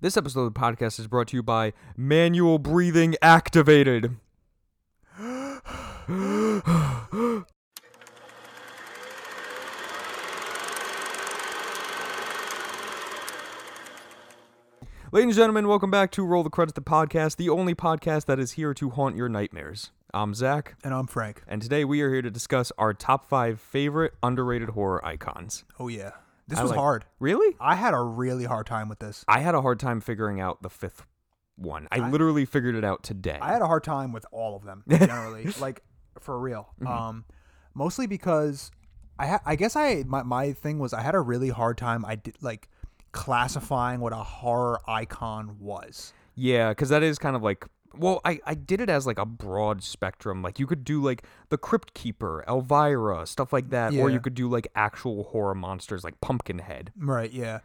This episode of the podcast is brought to you by Manual Breathing Activated. Ladies and gentlemen, welcome back to Roll the Credits, the podcast, the only podcast that is here to haunt your nightmares. I'm Zach, And I'm Frank. and today we are here to discuss our top five favorite underrated horror icons. Oh yeah, this I was like- hard. Really? I had a really hard time with this. I had a hard time figuring out the fifth one. I, literally figured it out today. I had a hard time with all of them generally, like for real. Mm-hmm. Um, mostly because I ha- I guess I my my thing was I had a really hard time. I did like classifying what a horror icon was. Yeah, because that is kind of like. Well, I, I did it as like a broad spectrum. Like you could do like the Crypt Keeper, Elvira, stuff like that, or you could do like actual horror monsters like Pumpkinhead. Right. Yeah.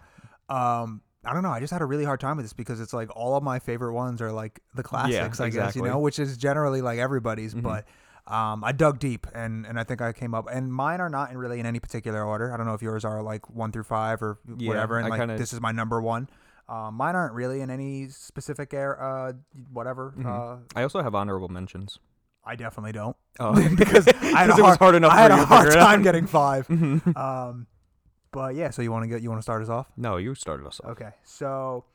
Um. I don't know. I just had a really hard time with this because it's like all of my favorite ones are like the classics, I guess, you. Mm-hmm. know, which is generally like everybody's. But um, I dug deep and and I think I came up. And mine are not in really in any particular order. I don't know if yours are like one through five or Yeah, whatever. And I like kinda- this is my number one. Um, mine aren't really in any specific air. Uh, whatever. Mm-hmm. Uh, I also have honorable mentions. I definitely don't. Oh, because I had a it was hard, hard enough I had a hard time getting 5 um, but yeah. So you want to get you want to start us off? No, you started us off. Okay, so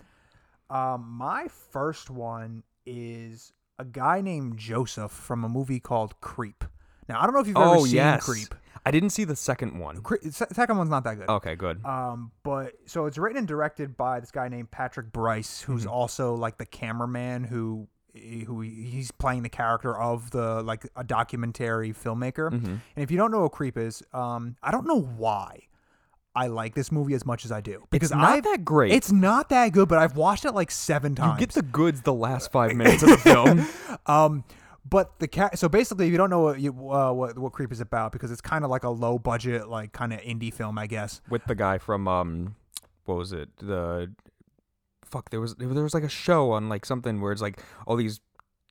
um, my first one is a guy named Joseph from a movie called Creep. Now I don't know if you've ever Oh seen yes, Creep. I didn't see the second one. Se- second one's not that good. Okay, good. Um, but so it's written and directed by this guy named Patrick Brice, who's Mm-hmm. also like the cameraman who who he's playing the character of the like a documentary filmmaker. Mm-hmm. And if you don't know what Creep is, um, I don't know why I like this movie as much as I do because not I've- that great. It's not that good, but I've watched it like seven times. you get the goods the last five minutes of the film. Um, but the cat. So basically, if you don't know what you, uh, what what Creep is about, because it's kind of like a low budget, like kind of indie film, I guess. with the guy from um what was it the fuck there was there was like a show on like something where it's like all these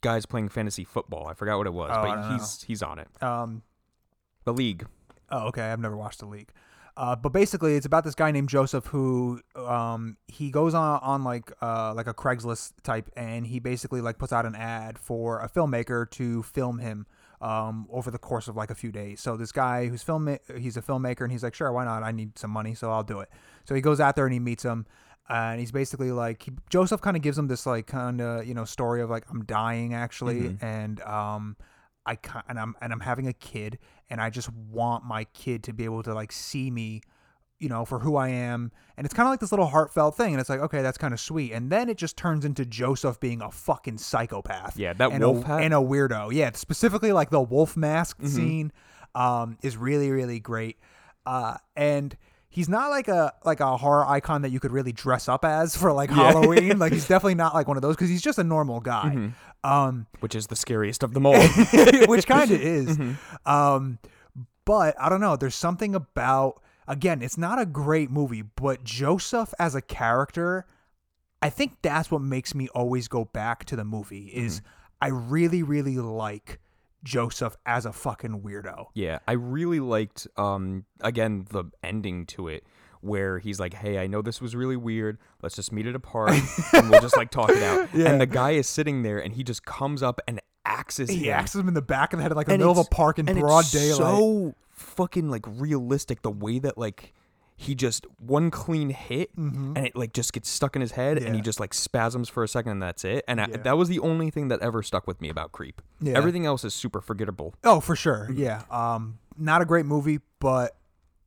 guys playing fantasy football i forgot what it was Oh, but he's he's on it Um, the league oh, okay. I've never watched the league. Uh, but basically, it's about this guy named Joseph who um he goes on on like uh like a Craigslist type, and he basically like puts out an ad for a filmmaker to film him um over the course of like a few days. So this guy who's film he's a filmmaker, and he's like, sure, why not? I need some money, so I'll do it. So he goes out there and he meets him. and he's basically like he, Joseph kind of gives him this like kind of you know story of like I'm dying actually, and um I and I'm and I'm having a kid, and I just want my kid to be able to like see me, you know, for who I am, and it's kind of like this little heartfelt thing, and it's like okay, that's kind of sweet, and then it just turns into Joseph being a fucking psychopath, Yeah, that and wolf a, hat? and a weirdo, yeah, specifically like the wolf mask Mm-hmm. scene, um, is really really great, uh, and. He's not like a like a horror icon that you could really dress up as for like Halloween. Like he's definitely not like one of those because he's just a normal guy. Mm-hmm. Um, which is the scariest of them all which kind of is. Mm-hmm. Um, but I don't know. There's something about again, it's not a great movie, but Joseph as a character, I think that's what makes me always go back to the movie. Is Mm-hmm. I really, really like Joseph as a fucking weirdo. yeah i really liked um again the ending to it where he's like hey i know this was really weird let's just meet at a park and we'll just like talk it out Yeah. and the guy is sitting there and he just comes up and axes He him axes him in the back of the head, like the And middle of a park in and broad it's daylight. So fucking like realistic the way that like he just one clean hit and it like just gets stuck in his head and he Mm-hmm. Just like spasms for a second and that's it. And I, that was the only thing that ever stuck with me about Creep. Yeah. Everything else is super forgettable. Oh, for sure. Mm-hmm. Yeah. Um, not a great movie, but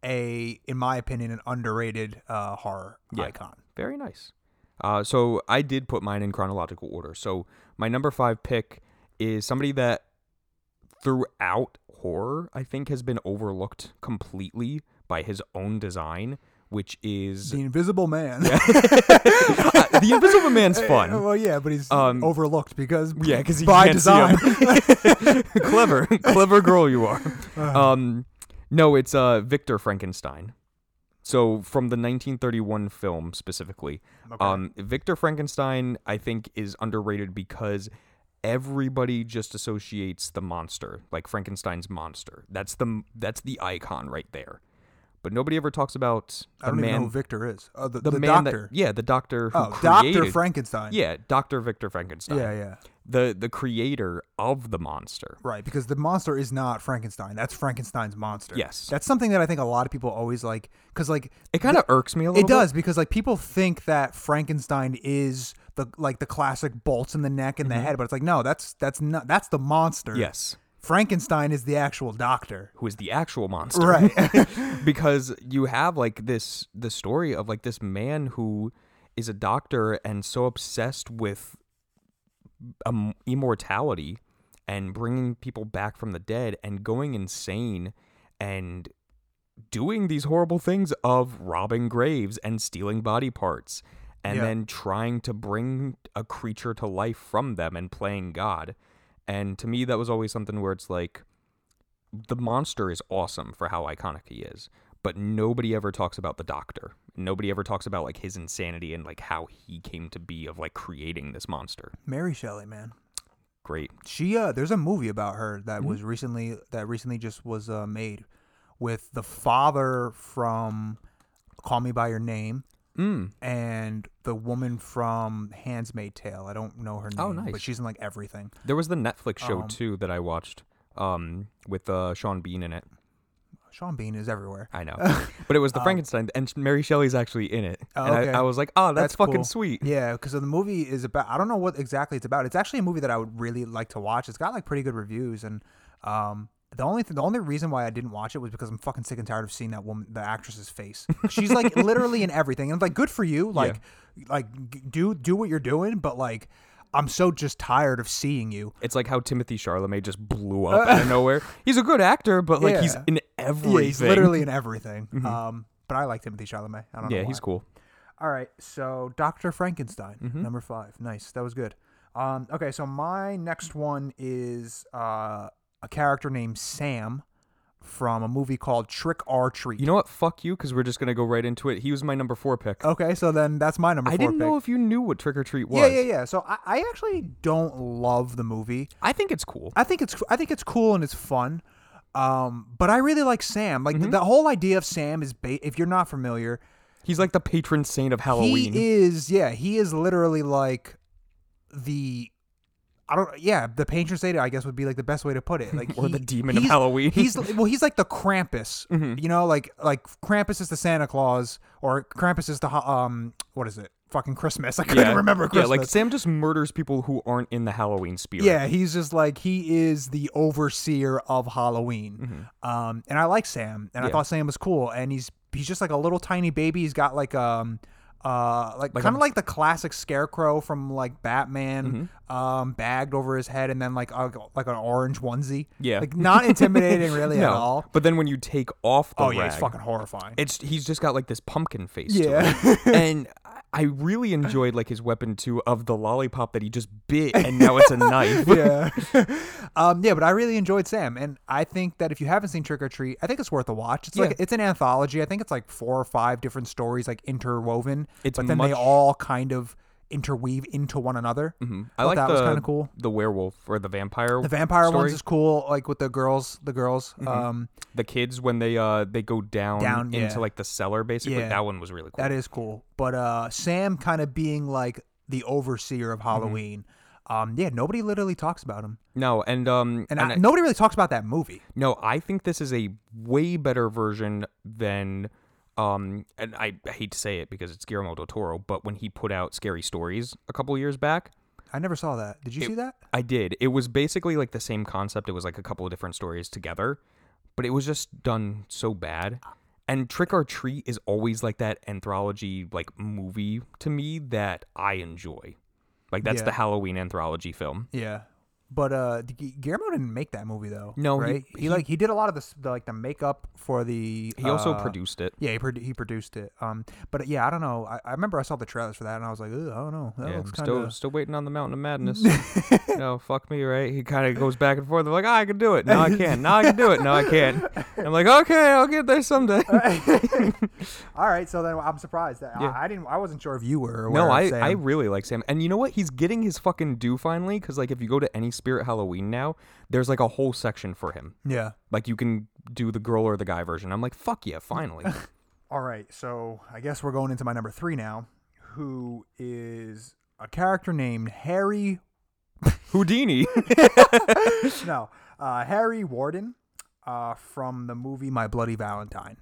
a, in my opinion, an underrated uh, horror Yeah. icon. Very nice. Uh, so I did put mine in chronological order. So my number five pick is somebody that throughout horror I think has been overlooked completely by his own design, which is The Invisible Man. the Invisible Man's fun. well, yeah, but he's Um, overlooked because Yeah, because by design. clever, clever girl you are. Um, no, it's uh Victor Frankenstein. So from the 1931 film specifically, Okay. um, Victor Frankenstein I think is underrated because everybody just associates the monster, like Frankenstein's monster. That's the that's the icon right there. But nobody ever talks about I the don't man. even know who Victor is. Oh, the, the, the, man doctor. that yeah, the doctor who oh, created Doctor Frankenstein. yeah, Doctor Victor Frankenstein. yeah, yeah. the the creator of the monster. Right, because the monster is not Frankenstein. That's Frankenstein's monster. Yes. That's something that I think a lot of people always like because like It kind of irks me a little. it does because like people think that Frankenstein is the like the classic bolts in the neck and Mm-hmm. the head, but it's like no, that's that's not that's the monster. Yes, Frankenstein is the actual doctor. who is the actual monster? Right. because you have like this the story of like this man who is a doctor and so obsessed with um, immortality and bringing people back from the dead and going insane and doing these horrible things of robbing graves and stealing body parts and Yeah. then trying to bring a creature to life from them and playing god and to me that was always something where it's like the monster is awesome for how iconic he is but nobody ever talks about the doctor nobody ever talks about like his insanity and like how he came to be of like creating this monster Mary Shelley, man. great She uh there's a movie about her Mm-hmm. that was recently that recently just was uh, made with the father from Call Me by Your Name mm. and the woman from Handsmaid Tale. I don't know her name, Oh, nice. but she's in like everything. there was the netflix show Um, too that i watched um with uh sean bean in it Sean Bean is everywhere. i know but it was the frankenstein and mary shelley's actually in it Oh, and okay. I, I was like oh that's, That's fucking cool. sweet Yeah, because the movie is about. I don't know what exactly it's about. It's actually a movie that I would really like to watch. It's got like pretty good reviews, and um, the only th- the only reason why I didn't watch it was because I'm fucking sick and tired of seeing that woman, the actress's face. She's like literally in everything, and I'm like, good for you. Like, like do do what you're doing, but like, I'm so just tired of seeing you. It's like how Timothée Chalamet just blew up out of nowhere. He's a good actor, but like he's in everything. Yeah, he's literally in everything. Um, but I like Timothée Chalamet. I don't know. Yeah, he's cool. All right, so Doctor Frankenstein, Mm-hmm. number five. Nice, that was good. Um, okay, so my next one is uh, a character named Sam from a movie called Trick or Treat. You know what? Fuck you, because we're just gonna go right into it. He was my number four pick. okay, so then that's my number I four didn't pick. know if you knew what Trick or Treat was. yeah, yeah, yeah. So I, I actually don't love the movie. I think it's cool. I think it's I think it's cool and it's fun. Um, but I really like Sam. Like Mm-hmm. the, the whole idea of Sam is, ba- if you're not familiar, He's like the patron saint of Halloween. He is, yeah, he is literally like the. I don't. Yeah, the patron saint, I guess, would be like the best way to put it. Like Or he- the demon of Halloween. He's well, he's like the Krampus. You know, like like Krampus is the Santa Claus, or Krampus is the um, what is it? Fucking Christmas. I couldn't yeah, remember Yeah, like Sam just murders people who aren't in the Halloween spirit. Yeah, he's just like he is the overseer of Halloween. Um, and I like Sam, and I Mm-hmm. Thought Sam was cool, and he's he's just like a little tiny baby. He's got like um uh like, Like kind of like the classic scarecrow from like Batman, Mm-hmm. um, bagged over his head, and then like a, like an orange onesie. Yeah. like not intimidating really no. at all. But then when you take off the Oh yeah, rag, it's fucking horrifying. it's he's just got like this pumpkin face. Yeah. And I really enjoyed like his weapon too of the lollipop that he just bit, and now it's a knife. yeah. um, yeah, but I really enjoyed Sam, and I think that if you haven't seen Trick or Treat, I think it's worth a watch. It's like Yeah. it's an anthology. I think it's like four or five different stories like interwoven, It's but then they all kind of interweave into one another. Mhm. I like that the was kinda cool. The werewolf or the vampire. The vampire story. ones is cool, like with the girls. The girls. Mm-hmm. Um, the kids when they uh they go down, Down, into yeah. like the cellar basically. Yeah. That one was really cool. that is cool. But uh, Sam kind of being like the overseer Mm-hmm. of Halloween. Um, yeah, nobody literally talks about him, no, and um and, and I, I- nobody really talks about that movie. No, I think this is a way better version than um and I, hate to say it because it's Guillermo del Toro, but when he put out Scary Stories a couple years back, I never saw that. Did you see that? I did. It was basically like the same concept. It was like a couple of different stories together, but it was just done so bad. And Trick or Treat is always like that anthology like movie to me that I enjoy. Like that's Yeah. the Halloween anthology film. Yeah. But uh, Guillermo didn't make that movie though. No, right? He, he- like he did a lot of the, the like the makeup for the. He also uh, produced it. Yeah, he, produ- he produced it. Um, but yeah, I don't know. I, I remember I saw the trailers for that, and I was like, Ugh, I don't know. That Yeah, looks kind still still waiting on the Mountain of Madness. no, fuck me, right? He kind of goes back and forth. Like, oh, I can do it. No, I can't. No, I can do it. No, I can't. I'm like, okay, I'll get there someday. All right, so then I'm surprised that Yeah. I, I didn't. I wasn't sure if you were. No, I Sam. I really like Sam. And you know what? He's getting his fucking due finally. Because like, if you go to any Spirit Halloween now, there's like a whole section for him. Yeah. Like you can do the girl or the guy version. I'm like, fuck yeah, finally. All right, so I guess we're going into my number three now, who is a character named Harry. Houdini. no, uh, Harry Warden, uh, from the movie My Bloody Valentine.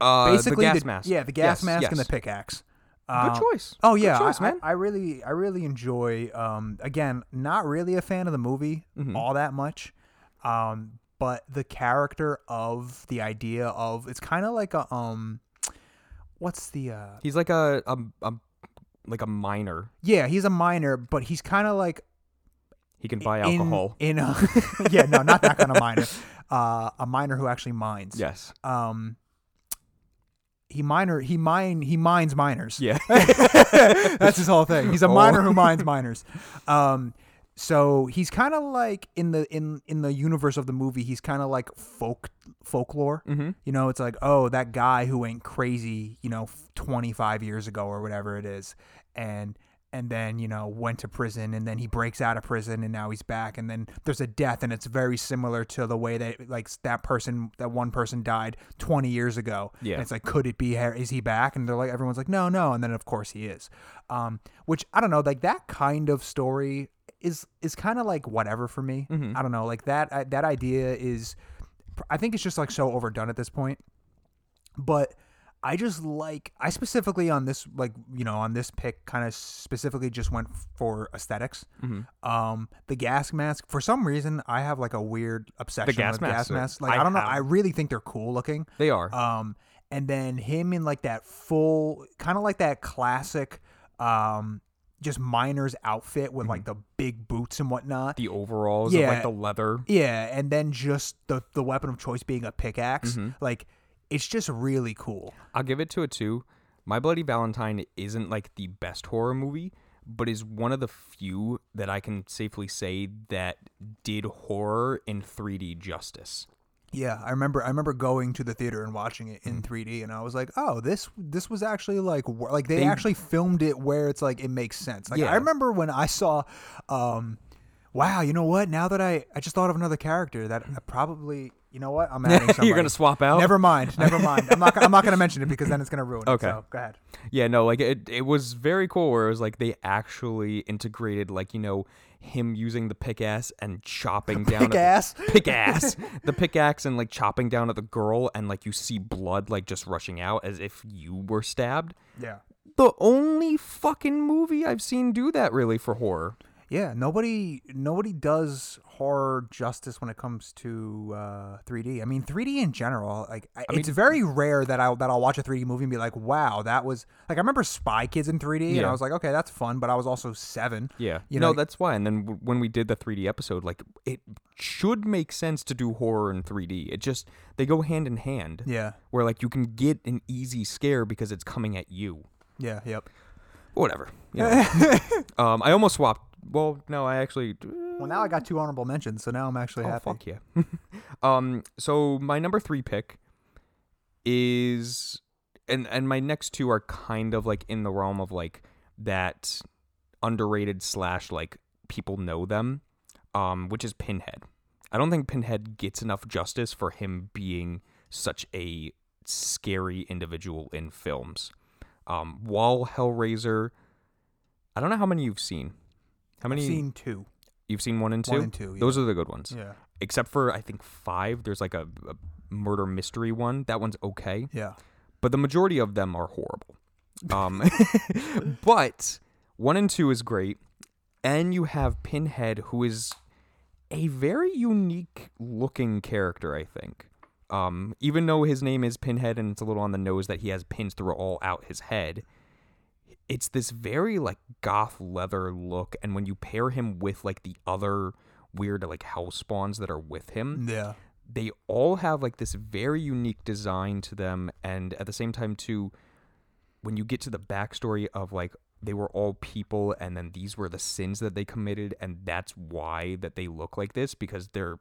Uh, Basically, the gas mask. Yeah, the gas Yes, mask and the pickaxe. Good Um, choice. Oh Good yeah, choice, I, man. I, I really, I really enjoy. Um, again, not really a fan of the movie Mhm. all that much, um, but the character of the idea of it's kind of like a um, what's the uh? He's like a, a, a like a miner. Yeah, he's a minor, but he's kind of like He can buy in- alcohol. In, a, yeah, no, not that kind of minor. Uh, a miner who actually mines. yes. Um, he miner he mine he mines miners. Yeah. That's his whole thing. He's a Oh. miner who mines miners. Um, so he's kind of like in the in in the universe of the movie. He's kind of like folk folklore. mm-hmm. You know, it's like oh that guy who went crazy. You know, twenty five years ago or whatever it is, and and then you know went to prison and then he breaks out of prison and now he's back and then there's a death and it's very similar to the way that like that person that one person died 20 years ago. Yeah. and it's like could it be is he back? And they're like everyone's like no no. And then of course he is. Um which i don't know like that kind of story is is kind of like whatever for me. Mhm. i don't know like that uh, that idea is i think it's just like so overdone at this point. But I just like I specifically on this like you know on this pick kind of specifically just went for aesthetics. Mhm. Um, the gas mask for some reason I have like a weird obsession gas with gas masks are- masks. Like I, I don't know, have- I really think they're cool looking. They are. Um, and then him in like that full kind of like that classic um just miner's outfit with like the big boots and whatnot. the overalls of yeah. like the leather. Yeah, and then just the the weapon of choice being a pickaxe. Mhm. Like it's just really cool. I'll give it to a two. My Bloody Valentine isn't like the best horror movie, but is one of the few that I can safely say that did horror in 3D justice. Yeah, I remember. I remember going to the theater and watching it Mm. in 3D, and I was like, "Oh, this this was actually like like they, They- actually filmed it where it's like it makes sense." Like Yeah. I remember when I saw, um, wow, you know what? Now that I I just thought of another character that I probably you know what I'm adding. Somebody. You're gonna swap out. Never mind. Never mind. I'm not. I'm not gonna mention it because then it's gonna ruin it. Okay. So go ahead. Yeah, no, like it, it was very cool where it was like they actually integrated like, you know, him using the pickaxe and chopping down Pick at pickaxe. the pickaxe and like chopping down at the girl and like you see blood like just rushing out as if you were stabbed. Yeah. The only fucking movie I've seen do that really for horror. Yeah, nobody nobody does horror justice when it comes to uh, 3D. I mean, 3D in general, like I it's very rare that I that I'll watch a 3D movie and be like, "Wow, that was like." I remember Spy Kids in 3D, and I was like, "Okay, that's fun," but I was also seven. Yeah. You no, know- that's why. And then w- when we did the 3D episode, like it should make sense to do horror in 3D. It just they go hand in hand. Yeah, Where like you can get an easy scare because it's coming at you. yeah, yep. Whatever. You know. um, I almost swapped. Well, no, I actually. Well, now I got two honorable mentions, so now I'm actually Oh happy. fuck yeah. um, so my number three pick is, and and my next two are kind of like in the realm of like that underrated slash like people know them, um, which is Pinhead. I don't think Pinhead gets enough justice for him being such a scary individual in films. Um, while Hellraiser, I don't know how many you've seen. How many I've seen two. you've seen one and two? One and two, Those are the good ones Yeah, except for I think five. There's like a, a murder mystery one. That one's okay, yeah, but the majority of them are horrible. Um, but one and two is great, and you have Pinhead, who is a very unique looking character. I think. Um, even though his name is Pinhead and it's a little on the nose that he has pins through all out his head, it's this very like goth leather look, and when you pair him with like the other weird like house spawns that are with him, yeah, they all have like this very unique design to them, and at the same time too, when you get to the backstory of like they were all people and then these were the sins that they committed and that's why that they look like this because they're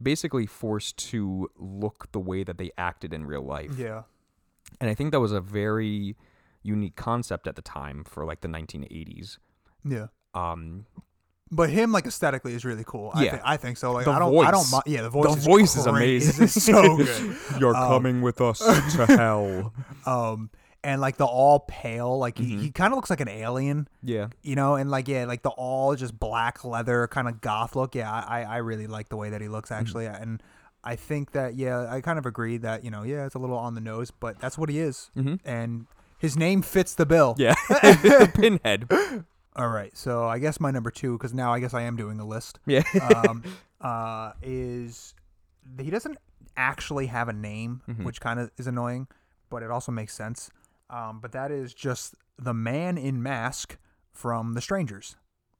basically forced to look the way that they acted in real life yeah. and I think that was a very unique concept at the time for like the 1980s. Yeah. Um, But him like aesthetically is really cool. I, Yeah. I think so. Like The I don't I don't voice. yeah, the voice the is voice is amazing. It's so good. You're Um, coming with us to hell. Um and like the all pale, like he, Mm-hmm. he kind of looks like an alien, Yeah. you know, and like yeah, like the all just black leather kind of goth look. Yeah, I I really like the way that he looks Mm-hmm. actually, and I think that yeah, I kind of agree that you know yeah, it's a little on the nose, but that's what he is, Mhm. and his name fits the bill. Yeah. the pinhead. All right, so I guess my number two, because now I guess I am doing a list. Yeah. um, uh, is he doesn't actually have a name, Mhm. which kind of is annoying, but it also makes sense. Um, but that is just the man in mask from The Strangers.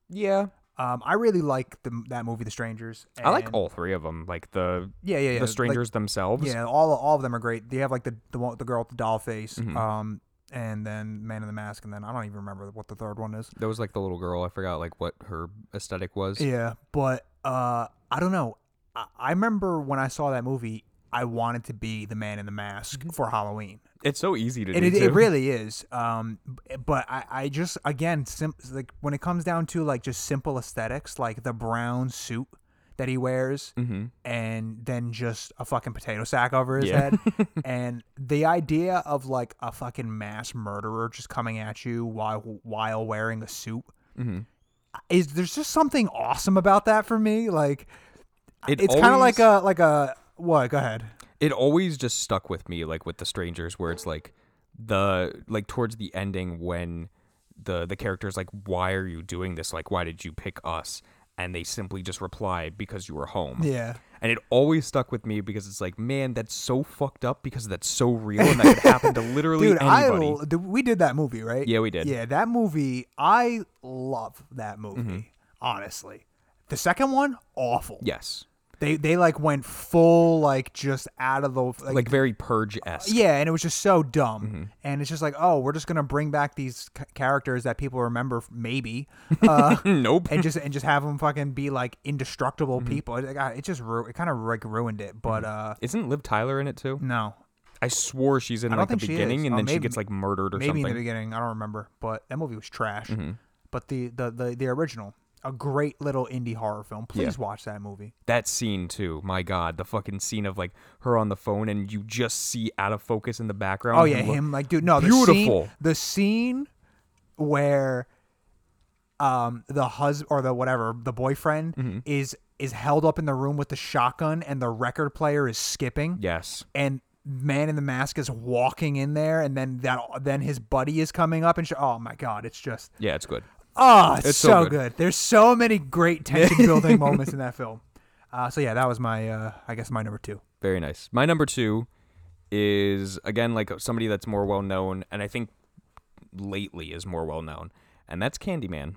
yeah. Um, I really like the, that movie, The Strangers. I like all three of them. Like the yeah, yeah, yeah, the like- strangers themselves. yeah, all all of them are great. They have like the the the girl with the doll face, Mhm. um, and then Man in the Mask, and then I don't even remember what the third one is. There was like the little girl. I forgot like what her aesthetic was. Yeah, but uh, I don't know. I, I remember when I saw that movie, I wanted to be the man in the mask for Halloween. It's so easy to And do. it, it really is. Um, but I, I just again, sim- like when it comes down to like just simple aesthetics, like the brown suit that he wears, Mhm. and then just a fucking potato sack over his Yeah. head, and the idea of like a fucking mass murderer just coming at you while while wearing a suit Mhm. is there's just something awesome about that for me. Like It it's kind of like a like a what? Go ahead. it always just stuck with me like with the strangers where it's like the like towards the ending when the the character's like why are you doing this like why did you pick us and they simply just reply because you were home Yeah. and it always stuck with me because it's like man that's so fucked up because that's so real and that could happen to literally Dude, I anybody l- we did that movie, right? Yeah, we did. Yeah, that movie, I love that movie. Mm-hmm. Honestly, the second one, awful. yes They they like went full like just out of the like, like very purge-esque yeah, and it was just so dumb. Mm-hmm. And it's just like, oh, we're just gonna bring back these c- characters that people remember, maybe, uh, nope and just and just have them fucking be like indestructible Mm-hmm. people. It, it- it just ru- it kind of like ruined it. But uh, isn't liv tyler in it too no, i swore she's in like the beginning and Oh, then she gets like murdered or maybe in the beginning. I don't remember, but that movie was trash. Mhm. But the the the, the original, a great little indie horror film. Please watch that movie. that scene too my god the fucking scene of like her on the phone and you just see out of focus in the background Oh yeah, him like dude. No, the Beautiful. scene, the scene where um the husband or the whatever the boyfriend Mm-hmm. is is held up in the room with the shotgun and the record player is skipping yes and man in the mask is walking in there and then that then his buddy is coming up and sh- oh my god it's just yeah it's good Oh, it's, It's so, so good. good. There's so many great tension building moments in that film. Uh, so yeah, that was my, uh, I guess my number two. very nice my number two is again like somebody that's more well known and i think lately is more well known and that's candyman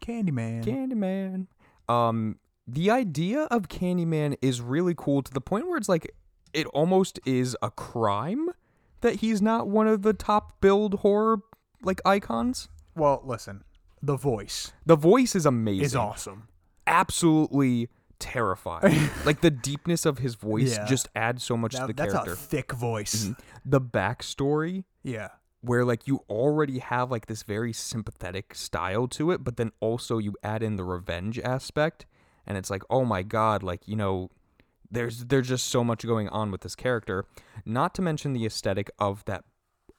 Candyman. Candyman. Um, the idea of Candyman is really cool to the point where it's like it almost is a crime that he's not one of the top build horror like icons. Well, listen, the voice The voice is amazing. is awesome. Absolutely terrifying. like the deepness of his voice Yeah. just adds so much That- to the character. that's character. a thick voice. Mm-hmm. the backstory Yeah. where like you already have like this very sympathetic style to it but then also you add in the revenge aspect and it's like oh my god like you know there's there's just so much going on with this character not to mention the aesthetic of that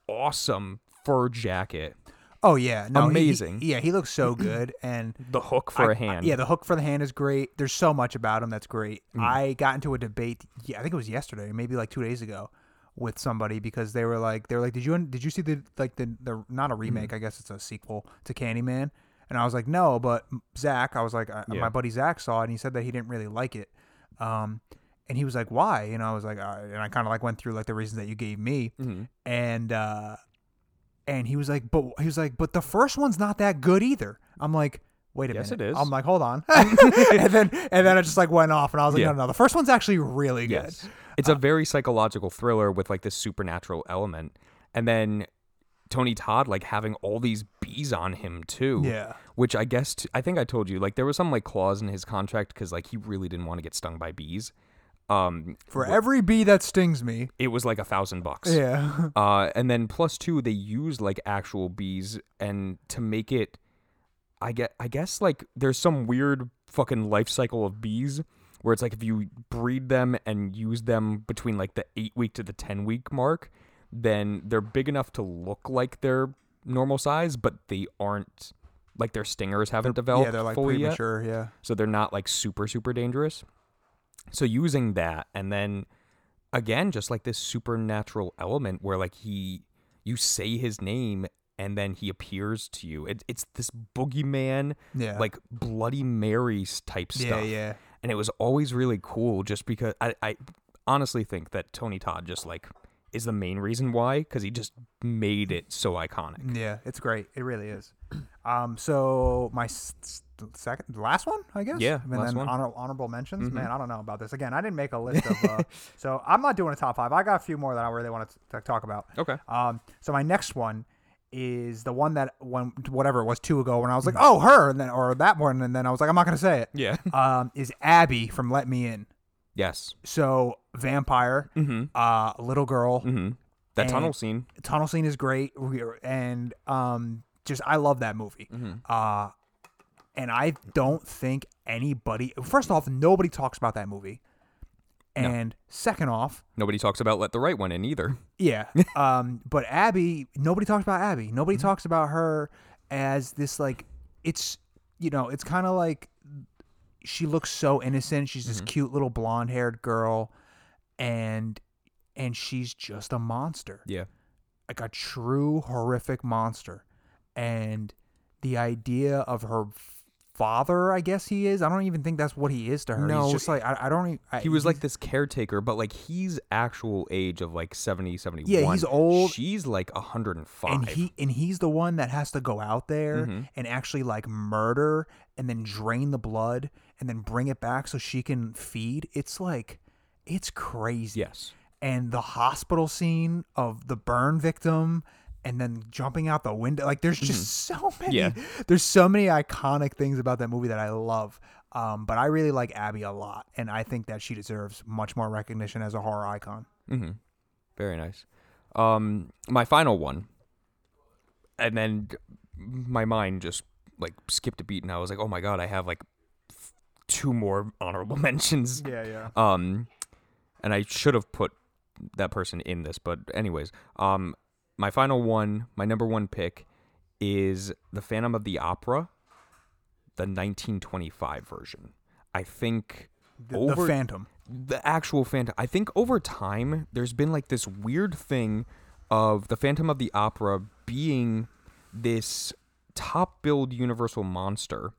awesome fur jacket Oh yeah, no, he- he- Amazing. yeah, he looks so good, and the hook for I- a hand yeah, the hook for the hand is great. There's so much about him that's great. Mm. I got into a debate. Yeah, I think it was yesterday, maybe like two days ago, with somebody because they were like, they were like, did you did you see the like the the not a Mm. remake? I guess it's a sequel to Candyman. And I was like, no, but Zach, I was like, I, Yeah. my buddy Zach saw it, and he said that he didn't really like it. Um, and he was like, why? And I was like, right. and I kind of like went through like the reasons that you gave me, Mhm. and uh, and he was like, but he was like, but the first one's not that good either. I'm like, wait a Yes, minute. it is. I'm like, hold on, and then and then it just like went off, and I was like, Yeah. no, no, the first one's actually really good. Yes. It's a uh, very psychological thriller with like this supernatural element. And then Tony Todd like having all these bees on him too. Yeah. Which I guess t- I think I told you like there was some like clause in his contract cuz like he really didn't want to get stung by bees. Um For every bee that stings me, it was like a thousand bucks. yeah, Uh and then plus two they used like actual bees and to make it I get I guess like there's some weird fucking life cycle of bees where it's like if you breed them and use them between like the 8 week to the 10 week mark, then they're big enough to look like they're normal size, but they aren't like their stingers haven't developed yeah, they're like fully yet premature. Yeah. so they're not like super super dangerous so using that and then again just like this supernatural element where like he you say his name and then he appears to you it, it's this boogeyman Yeah. like bloody marys type yeah, stuff yeah. Yeah. And it was always really cool just because i, I honestly think that tony todd just like is the main reason why because he just made it so iconic Yeah, it's great. It really is. Um, so my s- second, last one, I guess. Yeah, and last then one. honor- honorable mentions. Mhm. Man, I don't know about this. Again, I didn't make a list of. Uh, so I'm not doing a top five. I got a few more that I really want to talk about. okay Um, so my next one is the one that when whatever it was two ago when I was like, Mm-hmm. oh her, and then or that one, and then I was like, I'm not gonna say it. yeah Um, is Abby from Let Me In. Yes So vampire, mm-hmm uh, little girl. mm-hmm that tunnel scene Tunnel scene is great, and um, just I love that movie. mm-hmm. Uh, and I don't think anybody. First off, nobody talks about that movie, No. and second off, Nobody talks about let the right one in either. yeah. um, but Abby, nobody talks about Abby. Nobody Mm-hmm. talks about her as this like. It's you know, it's kind of like she looks so innocent. She's this Mhm. cute little blonde haired girl, and and she's just a monster. Yeah. like a true horrific monster and the idea of her father i guess he is i don't even think that's what he is to her No, he's just like i, I don't even I, He was like this caretaker, but like he's actual age of like 70, 71. Yeah, he's old. She's like 105. and he and he's the one that has to go out there Mhm. and actually like murder and then drain the blood and then bring it back so she can feed it's like it's crazy yes. and the hospital scene of the burn victim and then jumping out the window like there's just so many Mm-hmm. Yeah. there's so many iconic things about that movie that i love um, but i really like abby a lot and i think that she deserves much more recognition as a horror icon Mm-hmm. Very nice. Um, my final one, and then my mind just like skipped a beat, and I was like, oh my god, I have like two more honorable mentions. yeah yeah Um, and I should have put that person in this, but anyways, um, my final one, my number one pick is the Phantom of the Opera, the 1925 version. I think the, the phantom the actual Phantom. I think over time there's been like this weird thing of the Phantom of the Opera being this top build universal monster.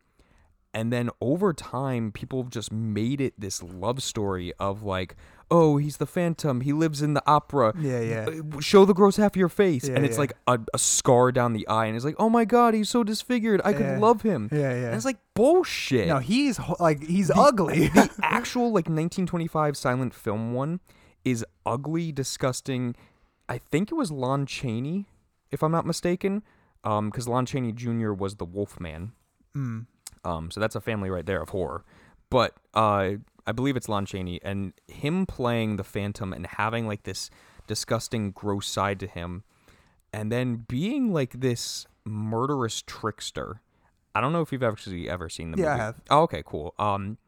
And then over time, people have just made it this love story of like, oh, he's the Phantom. He lives in the opera. yeah yeah Uh, Show the gross half of your face. Yeah, and it's yeah. like a, a scar down the eye. And it's like, oh my God, he's so disfigured. I could love him. yeah And yeah it's like bullshit no he's like he's ugly the actual like 1925 silent film one is ugly, disgusting. I think it was Lon Chaney, if I'm not mistaken, um, because Lon Chaney Jr. was the Wolfman. mm. Um, so that's a family right there of horror. But uh, I believe it's Lon Chaney, and him playing the Phantom and having like this disgusting, gross side to him, and then being like this murderous trickster. I don't know if you've actually ever seen the Yeah, I movie. have. Oh, okay, cool. Um,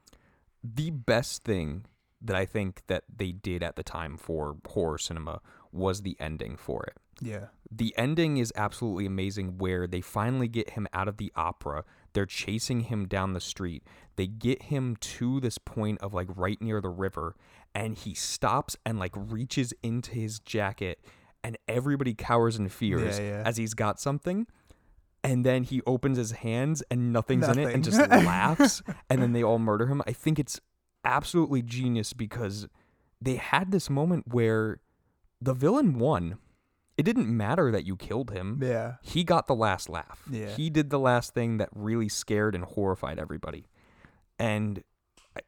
the best thing that I think that they did at the time for horror cinema was the ending for it yeah the ending is absolutely amazing where they finally get him out of the opera they're chasing him down the street they get him to this point of like right near the river and he stops and like reaches into his jacket and everybody cowers in fears Yeah, yeah. as he's got something and then he opens his hands and nothing's in it and just Nothing. laughs and then they all murder him i think it's absolutely genius because they had this moment where the villain won it didn't matter that you killed him yeah he got the last laugh. Yeah. He did the last thing that really scared and horrified everybody. And I,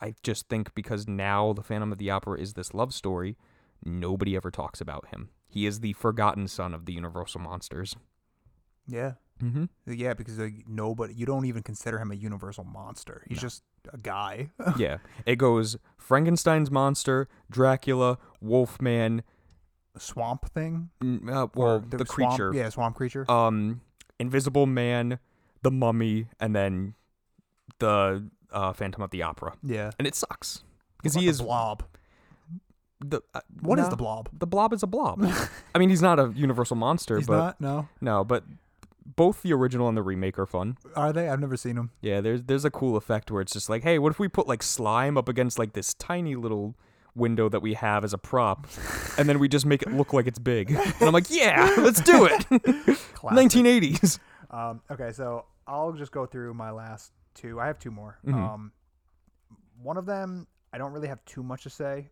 I just think because now the Phantom of the Opera is this love story, nobody ever talks about him. He is the forgotten son of the Universal monsters. yeah Mm-hmm. yeah because like, nobody you don't even consider him a universal monster he's No. just a guy yeah. It goes Frankenstein's monster, Dracula, Wolfman, swamp thing mm, uh, Or well, the, swamp- creature, yeah swamp creature um, Invisible Man, The Mummy, and then the uh, Phantom of the Opera, Yeah. and it sucks because he is the blob. the. Uh, What is no, the blob? The Blob is a blob. I mean, he's not a universal monster, He's but not. No. no, but both the original and the remake are fun. Are they? I've never seen them. Yeah, there's there's a cool effect where it's just like, hey, what if we put like slime up against like this tiny little window that we have as a prop, and then we just make it look like it's big? And I'm like, yeah, let's do it. 1980s. Um, okay, so I'll just go through my last two. I have two more. Mhm. Um, one of them I don't really have too much to say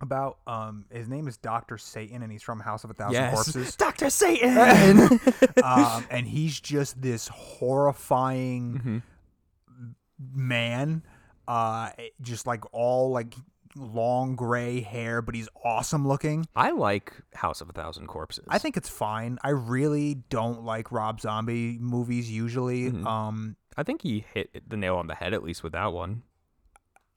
about. Um, his name is Doctor Satan, and he's from House of a Thousand Corpses. Doctor Satan. um, and he's just this horrifying Mhm. man. Uh, just like all like long gray hair, but he's awesome looking. I like House of a Thousand Corpses. I think it's fine. I really don't like Rob Zombie movies usually. Mhm. Um, I think he hit the nail on the head at least with that one.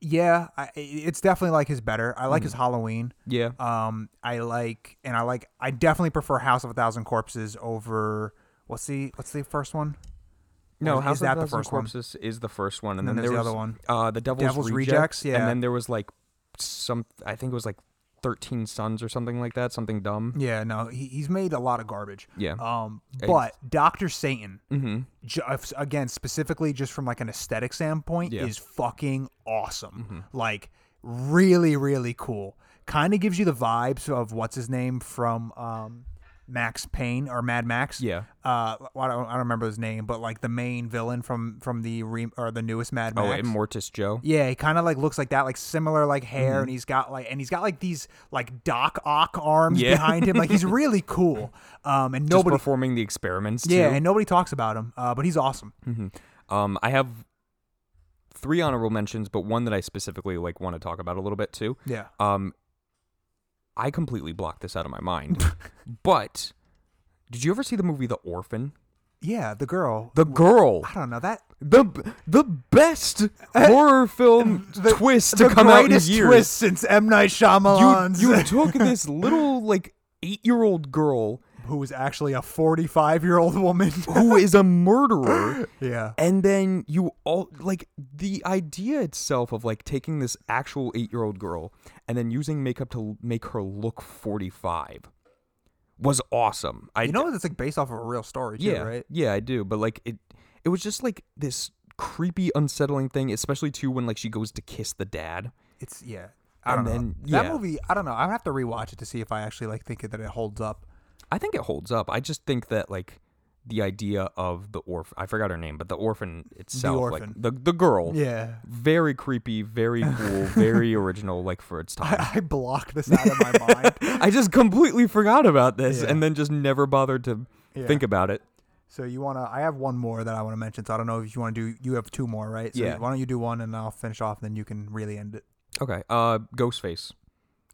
yeah, I, it's definitely like his better. I like Mm-hmm. his Halloween. Yeah. Um, I like, and I like, I definitely prefer House of a Thousand Corpses over. What's the What's the first one? No, is House that of the a Thousand first one? Corpses is the first one, and, And then then, there's there the was other one. uh, the Devil's, Devil's Rejects, Rejects, yeah. and then there was like some. I think it was like Thirteen Sons or something like that, something dumb. Yeah, no, he, he's made a lot of garbage. Yeah. Um, but Doctor Satan, mm-hmm. ju- uh, again, specifically just from like an aesthetic standpoint, Yeah. is fucking awesome. Mm-hmm. Like really, really cool. Kind of gives you the vibes of what's his name from um, Max Payne or Mad Max. Yeah. Uh, I don't, I don't remember his name, but like the main villain from from the re- or the newest Mad Max. Oh, Immortan Joe. Yeah, he kind of like looks like that, like similar like hair, Mm-hmm. and he's got like and he's got like these like Doc Ock arms Yeah. behind him. Like he's really cool. Um, and Just nobody, performing the experiments. Too. yeah, and nobody talks about him. Uh, but he's awesome. Um, I have three honorable mentions, but one that I specifically like want to talk about a little bit too. Yeah. Um, I completely blocked this out of my mind, but did you ever see the movie The Orphan? Yeah, the girl. The girl, I don't know that the the best horror film the- twist to come out in greatest years. twist since M Night You you took this little like eight year old girl who was actually a forty-five-year-old woman. who is a murderer. yeah. And then you all like the idea itself of like taking this actual eight year old girl and then using makeup to make her look 45 was awesome. I You know that's like based off of a real story too, yeah, right? Yeah, I do. But like it it was just like this creepy, unsettling thing, especially too when like she goes to kiss the dad. It's yeah. I And don't know. then, That yeah. movie, I don't know. I would have to rewatch it to see if I actually like think that it holds up. I think it holds up. I just think that like the idea of the orphan I forgot her name, but the orphan itself, orphan. like the the girl. Yeah. Very creepy, very cool, very original, like for its time. I, I blocked this out of my mind. I just completely forgot about this Yeah. and then just never bothered to Yeah. think about it. So you wanna? I have one more that I want to mention. So I don't know if you want to do. You have two more, right? So Yeah. Why don't you do one and I'll finish off, and then you can really end it. Okay. Uh Ghostface.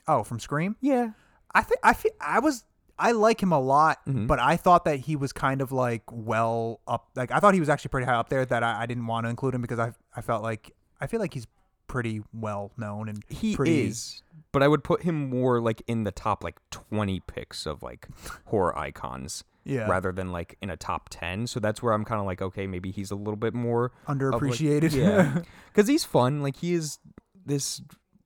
Oh, from Scream. Yeah. I think I feel I was. I like him a lot, Mhm. but I thought that he was kind of like well up. Like I thought he was actually pretty high up there. That I, I didn't want to include him because I I felt like I feel like he's pretty well known and He pretty, is. But I would put him more like in the top like 20 picks of like horror icons yeah rather than like in a top 10. So that's where I'm kind of like okay, maybe he's a little bit more of, like- underappreciated. yeah. Cuz he's fun. Like he is this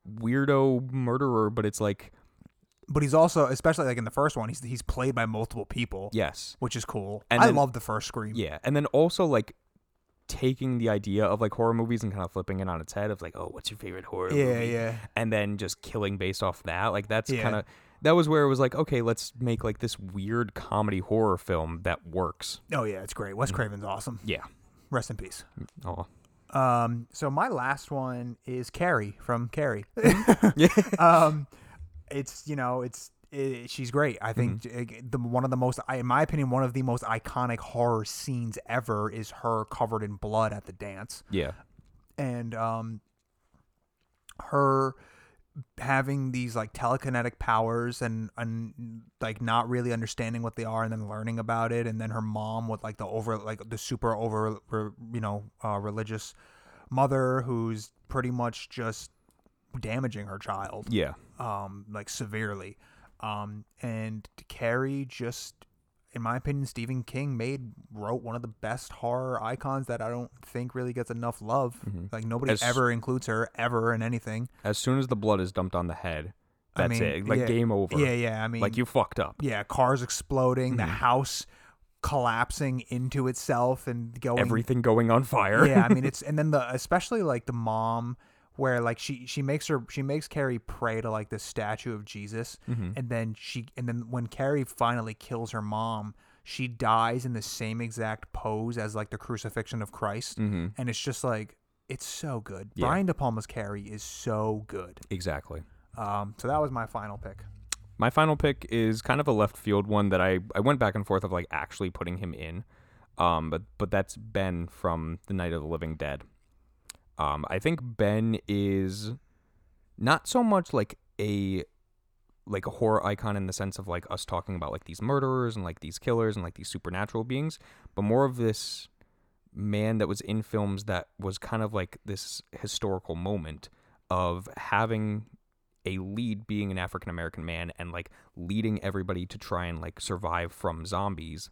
weirdo murderer, but it's like but he's also especially like in the first one, he's he's played by multiple people. yes. which is cool. And I then- love the first Scream. Yeah, and then also like taking the idea of like horror movies and kind of flipping it on its head of like, oh, what's your favorite horror yeah, movie? yeah. Yeah. And then just killing based off that. Like that's Yeah. kind of that was where it was like, okay, let's make like this weird comedy horror film that works. Oh yeah, it's great. Wes Craven's awesome. Yeah. Rest in peace. Oh. Um, so my last one is Carrie from Carrie. Um, it's you know it's i she's great. I think Mm-hmm. the one of the most, in my opinion, one of the most iconic horror scenes ever is her covered in blood at the dance, yeah. and um, her having these like telekinetic powers and and like not really understanding what they are and then learning about it and then her mom with like the over like the super over you know uh, religious mother who's pretty much just damaging her child Yeah. Um like severely um and Carrie just in my opinion, Stephen King made wrote one of the best horror icons that I don't think really gets enough love. Like nobody As- ever includes her ever in anything. As soon as the blood is dumped on the head, I that's mean, it. Like yeah, game over. Yeah, yeah. I mean, Like you fucked up. yeah, cars exploding, the Mhm. house collapsing into itself and going Everything going on fire. yeah, I mean it's and then the especially like the mom where like she she makes her she makes Carrie pray to like the statue of Jesus Mhm. and then she and then when Carrie finally kills her mom, she dies in the same exact pose as like the crucifixion of Christ hmm and it's just like it's so good. Yeah. Brian De Palma's Carrie is so good. Exactly. Um so that was my final pick. My final pick is kind of a left field one that I, I went back and forth of like actually putting him in. Um, but but that's Ben from The Night of the Living Dead. Um, I think Ben is not so much like a like a horror icon in the sense of like us talking about like these murderers and like these killers and like these supernatural beings, but more of this man that was in films that was kind of like this historical moment of having a lead being an African American man and like leading everybody to try and like survive from zombies,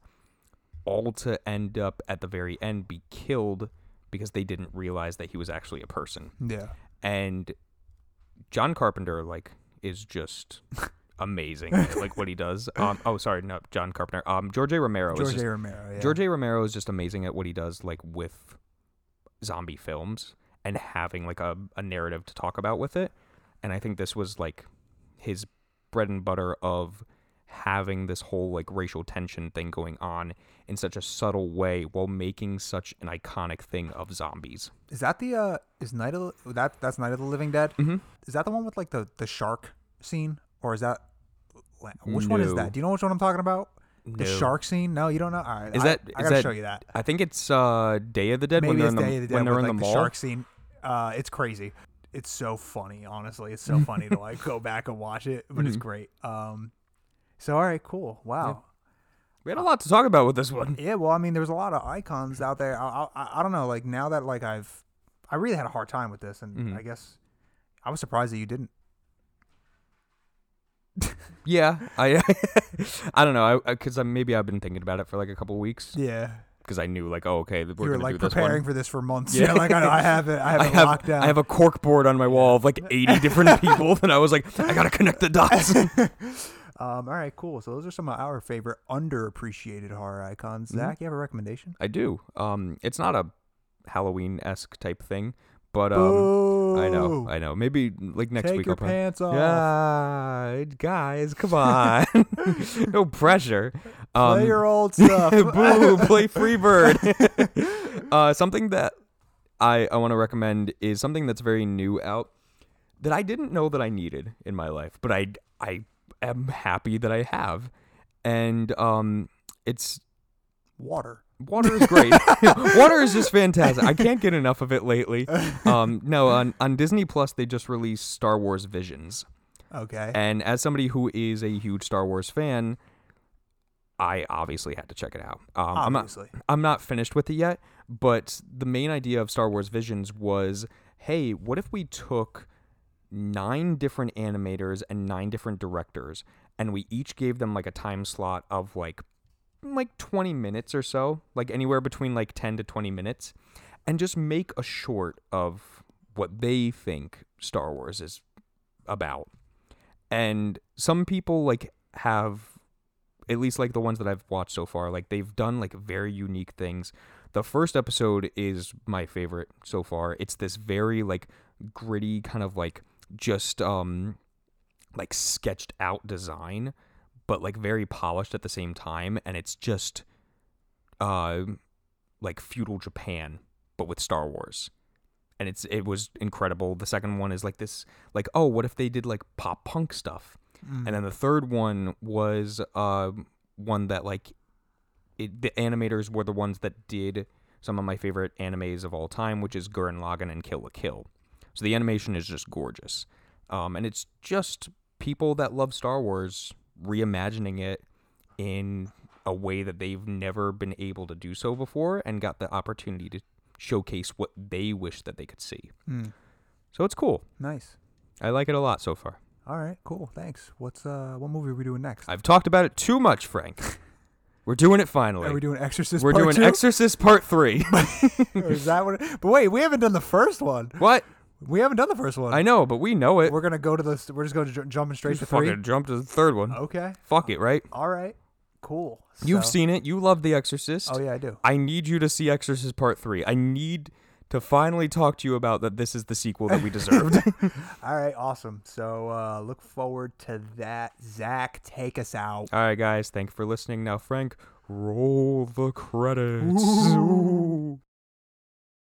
all to end up at the very end be killed because they didn't realize that he was actually a person. Yeah. And John Carpenter like is just amazing at, like what he does. Um oh sorry, no John Carpenter. Um George A. Romero is George just A. Romero. Yeah. George A. Romero is just amazing at what he does, like with zombie films and having like a, a narrative to talk about with it. And I think this was like his bread and butter of having this whole like racial tension thing going on in such a subtle way while making such an iconic thing of zombies. Is that the uh is Night of the, that that's Night of the Living Dead? Mm-hmm. Is that the one with like the the shark scene or is that which one is that? Do you know which one I'm talking about? The No. shark scene? No, you don't know. All right, Is I, that- I is gotta that show you that. I think it's uh Day of the Dead when Maybe they're it's in the Day of the Dead when they're with, in like, the the mall. shark scene. Uh, it's crazy. It's so funny. Honestly, it's so funny to like go back and watch it, but it's Mhm. great. Um, so all right, cool. Wow. We had a lot to talk about with this one. Yeah, well, I mean, there's a lot of icons out there. I, I, I don't know. Like now that like I've, I really had a hard time with this, and Mhm. I guess I was surprised that you didn't. Yeah, I I don't know, I because I, maybe I've been thinking about it for like a couple weeks Yeah, because I knew like oh okay we're you were gonna like do this preparing one. for this for months. Yeah. Yeah, like I, I have it. I have I it have locked down. I have a cork board on my wall of like eighty different people, and I was like I gotta connect the dots. Um, all right, cool. So those are some of our favorite underappreciated horror icons. Mm-hmm. Zach, you have a recommendation? I do. Um, it's not a Halloween esque type thing, but um, I know, I know. Maybe like next Take week your I'll probably. pants off. Yeah, guys, come on, no pressure. Um, Play your old stuff. Boo, play Freebird. uh, something that I, I want to recommend is something that's very new out that I didn't know that I needed in my life, but I, I am happy that I have. And um, it's Water. water is great. water is just fantastic. I can't get enough of it lately. Um, no, on, on Disney Plus, they just released Star Wars Visions. Okay. And as somebody who is a huge Star Wars fan, I obviously had to check it out. Um, I'm not Obviously. I'm not finished with it yet, but the main idea of Star Wars Visions was, hey, what if we took nine different animators and nine different directors and we each gave them like a time slot of like like 20 minutes or so, like anywhere between like 10 to 20 minutes and just make a short of what they think Star Wars is about. And some people like have at least like the ones that I've watched so far, like they've done like very unique things. The first episode is my favorite so far. It's this very like gritty kind of like just um like sketched out design, but like very polished at the same time and it's just uh like feudal Japan but with Star Wars. And it's it was incredible. The second one is like this like oh, what if they did like pop punk stuff? Mm. And then the third one was uh, one that like it, the animators were the ones that did some of my favorite animes of all time, which is Gurren Lagann and Kill la Kill. So the animation is just gorgeous, um, and it's just people that love Star Wars reimagining it in a way that they've never been able to do so before, and got the opportunity to showcase what they wish that they could see. Mm. So it's cool. Nice. I like it a lot so far. All right, cool. Thanks. What's uh what movie are we doing next? I've talked about it too much, Frank. We're doing it finally. Are we doing Exorcist? We're doing two? Exorcist Part 3. Is that what? It, but wait, we haven't done the first one. what? We haven't done the first one. I know, but we know it. We're gonna go to the. We're just going to ju- jumping straight Just to three. fucking jump to the third one. Okay. Fuck it, right? All right. Cool. You've So- seen it. You love The Exorcist. Oh yeah, I do. I need you to see Exorcist Part 3. I need to finally talk to you about that this is the sequel that we deserved. All right. Awesome. So uh, look forward to that. Zach, take us out. All right, guys. Thank you for listening. Now, Frank, roll the credits. Ooh.